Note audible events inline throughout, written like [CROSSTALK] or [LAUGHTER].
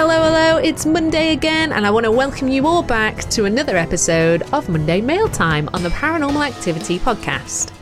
Hello, hello, it's Monday again, and I want to welcome you all back to another episode of Monday Mail Time on the Paranormal Activity Podcast.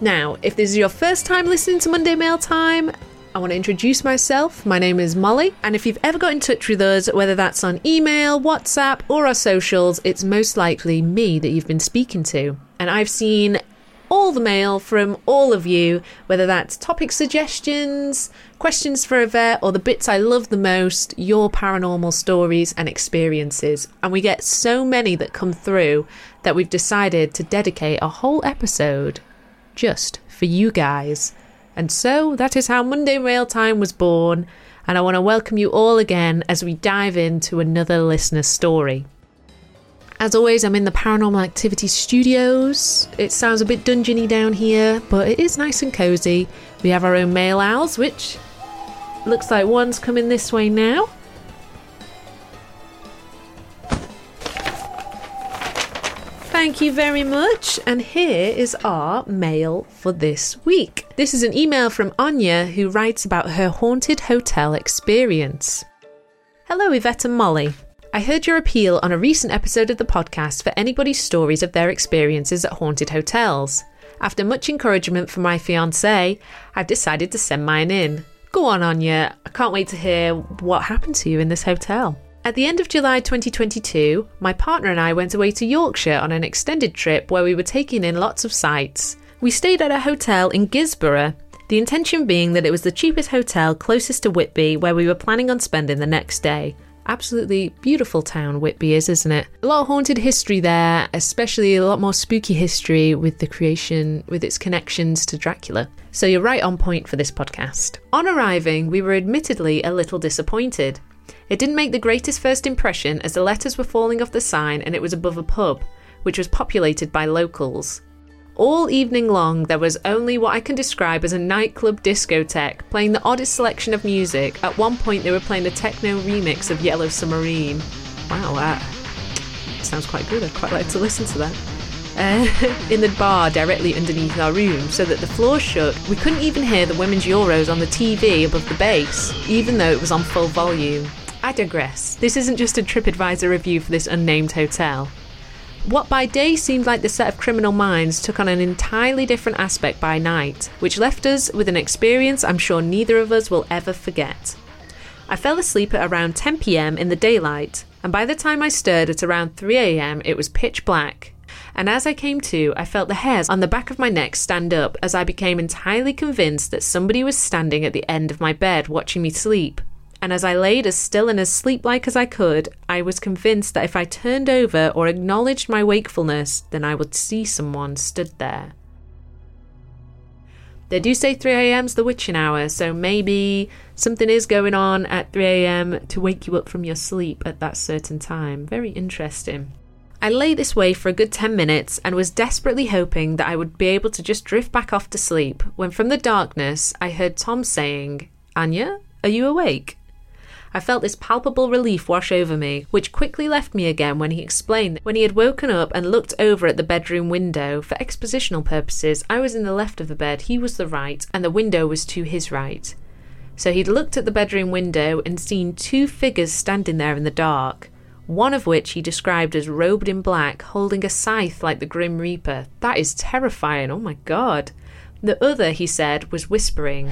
Now, if this is your first time listening to Monday Mail Time, I want to introduce myself. My name is Molly, and if you've ever got in touch with us, whether that's on email, WhatsApp, or our socials, it's most likely me that you've been speaking to. And I've seen all the mail from all of you, whether that's topic suggestions, questions for Yvette, or the bits I love the most, your paranormal stories and experiences. And we get so many that come through that we've decided to dedicate a whole episode just for you guys. And so that is how Monday Mail Time was born, and I want to welcome you all again as we dive into another listener story. As always, I'm in the Paranormal Activity Studios. It sounds a bit dungeony down here, but it is nice and cozy. We have our own mail owls, which looks like one's coming this way now. Thank you very much. And here is our mail for this week. This is an email from Anya who writes about her haunted hotel experience. Hello, Yvette and Molly. I heard your appeal on a recent episode of the podcast for anybody's stories of their experiences at haunted hotels. After much encouragement from my fiance, I've decided to send mine in. Go on, Anya. I can't wait to hear what happened to you in this hotel. At the end of July 2022, my partner and I went away to Yorkshire on an extended trip where we were taking in lots of sights. We stayed at a hotel in Guisborough, the intention being that it was the cheapest hotel closest to Whitby where we were planning on spending the next day. Absolutely beautiful town Whitby is, isn't it? A lot of haunted history there, especially a lot more spooky history with the creation, with its connections to Dracula. So you're right on point for this podcast. On arriving, we were admittedly a little disappointed. It didn't make the greatest first impression as the letters were falling off the sign and it was above a pub, which was populated by locals. All evening long, there was only what I can describe as a nightclub discotheque playing the oddest selection of music. At one point, they were playing a techno remix of Yellow Submarine. Wow, that sounds quite good. I'd quite like to listen to that. Uh, [LAUGHS] in the bar directly underneath our room, so that the floor shook. We couldn't even hear the women's Euros on the TV above the bass, even though it was on full volume. I digress. This isn't just a TripAdvisor review for this unnamed hotel. What by day seemed like the set of criminal minds took on an entirely different aspect by night, which left us with an experience I'm sure neither of us will ever forget. I fell asleep at around 10 pm in the daylight, and by the time I stirred at around 3 am, it was pitch black. And as I came to, I felt the hairs on the back of my neck stand up as I became entirely convinced that somebody was standing at the end of my bed watching me sleep and as I laid as still and as sleep like as I could, I was convinced that if I turned over or acknowledged my wakefulness, then I would see someone stood there. They do say 3am the witching hour, so maybe something is going on at 3am to wake you up from your sleep at that certain time. Very interesting. I lay this way for a good 10 minutes and was desperately hoping that I would be able to just drift back off to sleep when from the darkness I heard Tom saying, Anya, are you awake? I felt this palpable relief wash over me, which quickly left me again when he explained that when he had woken up and looked over at the bedroom window, for expositional purposes, I was in the left of the bed, he was the right, and the window was to his right. So he'd looked at the bedroom window and seen two figures standing there in the dark. One of which he described as robed in black, holding a scythe like the Grim Reaper. That is terrifying, oh my god. The other, he said, was whispering.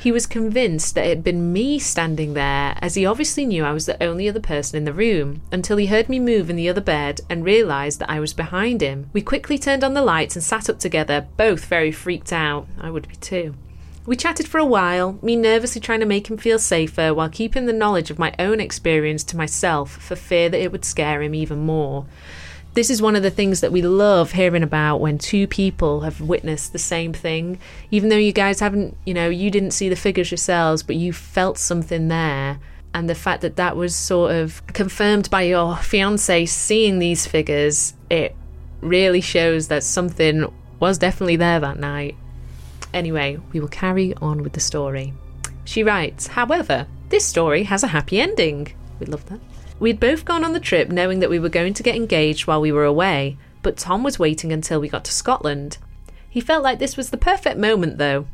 He was convinced that it had been me standing there, as he obviously knew I was the only other person in the room, until he heard me move in the other bed and realised that I was behind him. We quickly turned on the lights and sat up together, both very freaked out. I would be too. We chatted for a while, me nervously trying to make him feel safer while keeping the knowledge of my own experience to myself for fear that it would scare him even more this is one of the things that we love hearing about when two people have witnessed the same thing. Even though you guys haven't, you know, you didn't see the figures yourselves, but you felt something there. And the fact that that was sort of confirmed by your fiance seeing these figures, it really shows that something was definitely there that night. Anyway, we will carry on with the story. She writes, however, this story has a happy ending. We love that. We'd both gone on the trip knowing that we were going to get engaged while we were away, but Tom was waiting until we got to Scotland. He felt like this was the perfect moment, though.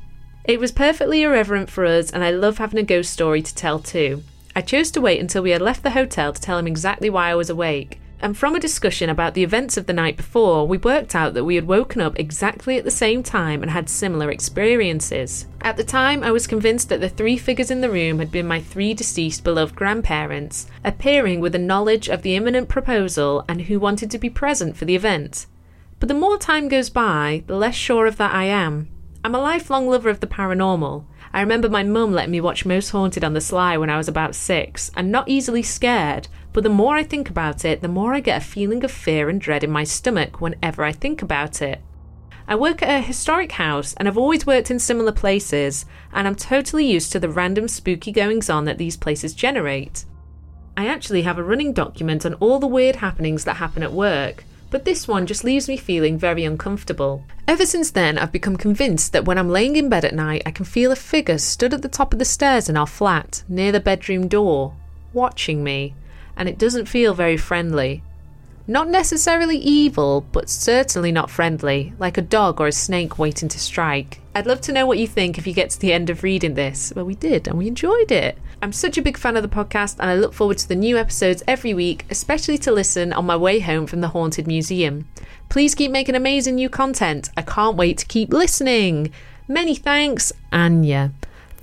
It was perfectly irreverent for us, and I love having a ghost story to tell too. I chose to wait until we had left the hotel to tell him exactly why I was awake and from a discussion about the events of the night before, we worked out that we had woken up exactly at the same time and had similar experiences. At the time, I was convinced that the three figures in the room had been my three deceased beloved grandparents, appearing with a knowledge of the imminent proposal and who wanted to be present for the event. But the more time goes by, the less sure of that I am. I'm a lifelong lover of the paranormal. I remember my mum letting me watch Most Haunted on the sly when I was about six, and not easily scared, but the more I think about it, the more I get a feeling of fear and dread in my stomach whenever I think about it. I work at a historic house and I've always worked in similar places, and I'm totally used to the random spooky goings on that these places generate. I actually have a running document on all the weird happenings that happen at work, but this one just leaves me feeling very uncomfortable. Ever since then, I've become convinced that when I'm laying in bed at night, I can feel a figure stood at the top of the stairs in our flat, near the bedroom door, watching me and it doesn't feel very friendly. Not necessarily evil, but certainly not friendly, like a dog or a snake waiting to strike. I'd love to know what you think if you get to the end of reading this. Well, we did, and we enjoyed it. I'm such a big fan of the podcast, and I look forward to the new episodes every week, especially to listen on my way home from the Haunted Museum. Please keep making amazing new content. I can't wait to keep listening. Many thanks, Anya.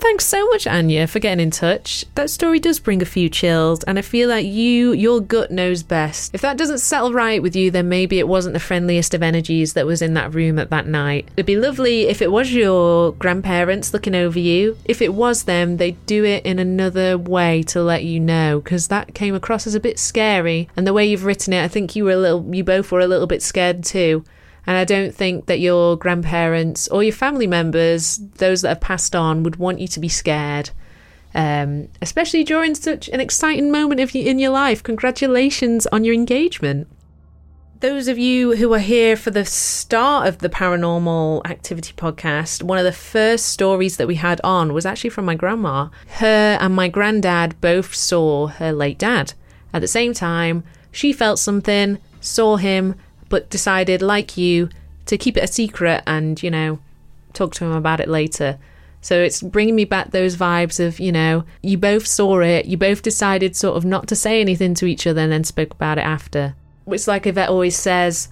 Thanks so much, Anya, for getting in touch. That story does bring a few chills, and I feel like you, your gut knows best. If that doesn't settle right with you, then maybe it wasn't the friendliest of energies that was in that room at that night. It'd be lovely if it was your grandparents looking over you. If it was them, they'd do it in another way to let you know, because that came across as a bit scary. And the way you've written it, I think you were a little, you both were a little bit scared too. And I don't think that your grandparents or your family members, those that have passed on, would want you to be scared. Um, especially during such an exciting moment of in your life. Congratulations on your engagement. Those of you who are here for the start of the Paranormal Activity podcast, one of the first stories that we had on was actually from my grandma. Her and my granddad both saw her late dad. At the same time, she felt something, saw him, but decided, like you, to keep it a secret and, you know, talk to him about it later. So it's bringing me back those vibes of, you know, you both saw it, you both decided sort of not to say anything to each other and then spoke about it after. It's like Yvette always says,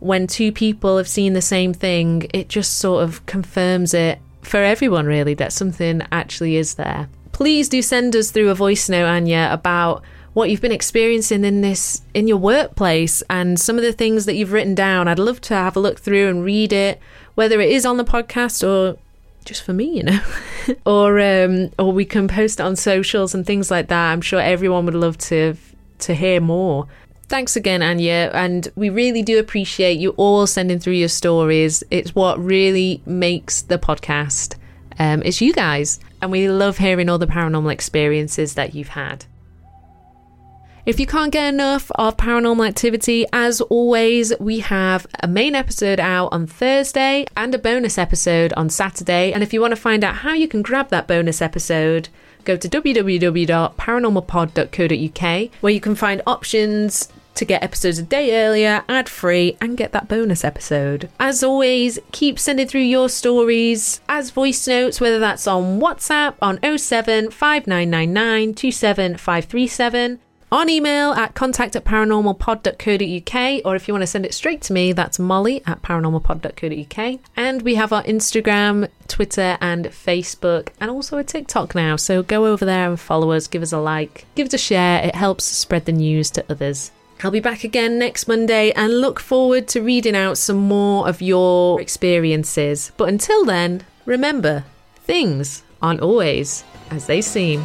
when two people have seen the same thing, it just sort of confirms it for everyone, really, that something actually is there. Please do send us through a voice note, Anya, about what you've been experiencing in this in your workplace and some of the things that you've written down. I'd love to have a look through and read it, whether it is on the podcast or just for me, you know, [LAUGHS] or um, or we can post it on socials and things like that. I'm sure everyone would love to to hear more. Thanks again, Anya, and we really do appreciate you all sending through your stories. It's what really makes the podcast. Um, it's you guys, and we love hearing all the paranormal experiences that you've had. If you can't get enough of paranormal activity, as always, we have a main episode out on Thursday and a bonus episode on Saturday. And if you want to find out how you can grab that bonus episode, go to www.paranormalpod.co.uk where you can find options to get episodes a day earlier, ad free, and get that bonus episode. As always, keep sending through your stories as voice notes, whether that's on WhatsApp on 07 5999 27537 on email at contact at paranormalpod.co.uk, or if you want to send it straight to me, that's molly at paranormalpod.co.uk. And we have our Instagram, Twitter, and Facebook, and also a TikTok now. So go over there and follow us, give us a like, give us a share. It helps spread the news to others. I'll be back again next Monday and look forward to reading out some more of your experiences. But until then, remember, things aren't always as they seem.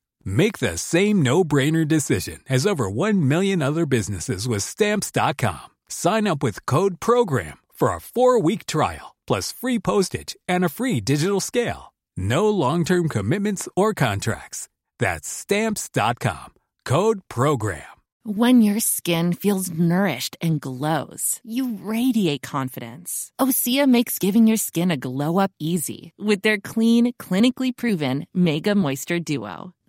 Make the same no-brainer decision as over 1 million other businesses with stamps.com. Sign up with code program for a 4-week trial plus free postage and a free digital scale. No long-term commitments or contracts. That's stamps.com. Code program. When your skin feels nourished and glows, you radiate confidence. Osea makes giving your skin a glow up easy with their clean, clinically proven Mega Moisture Duo.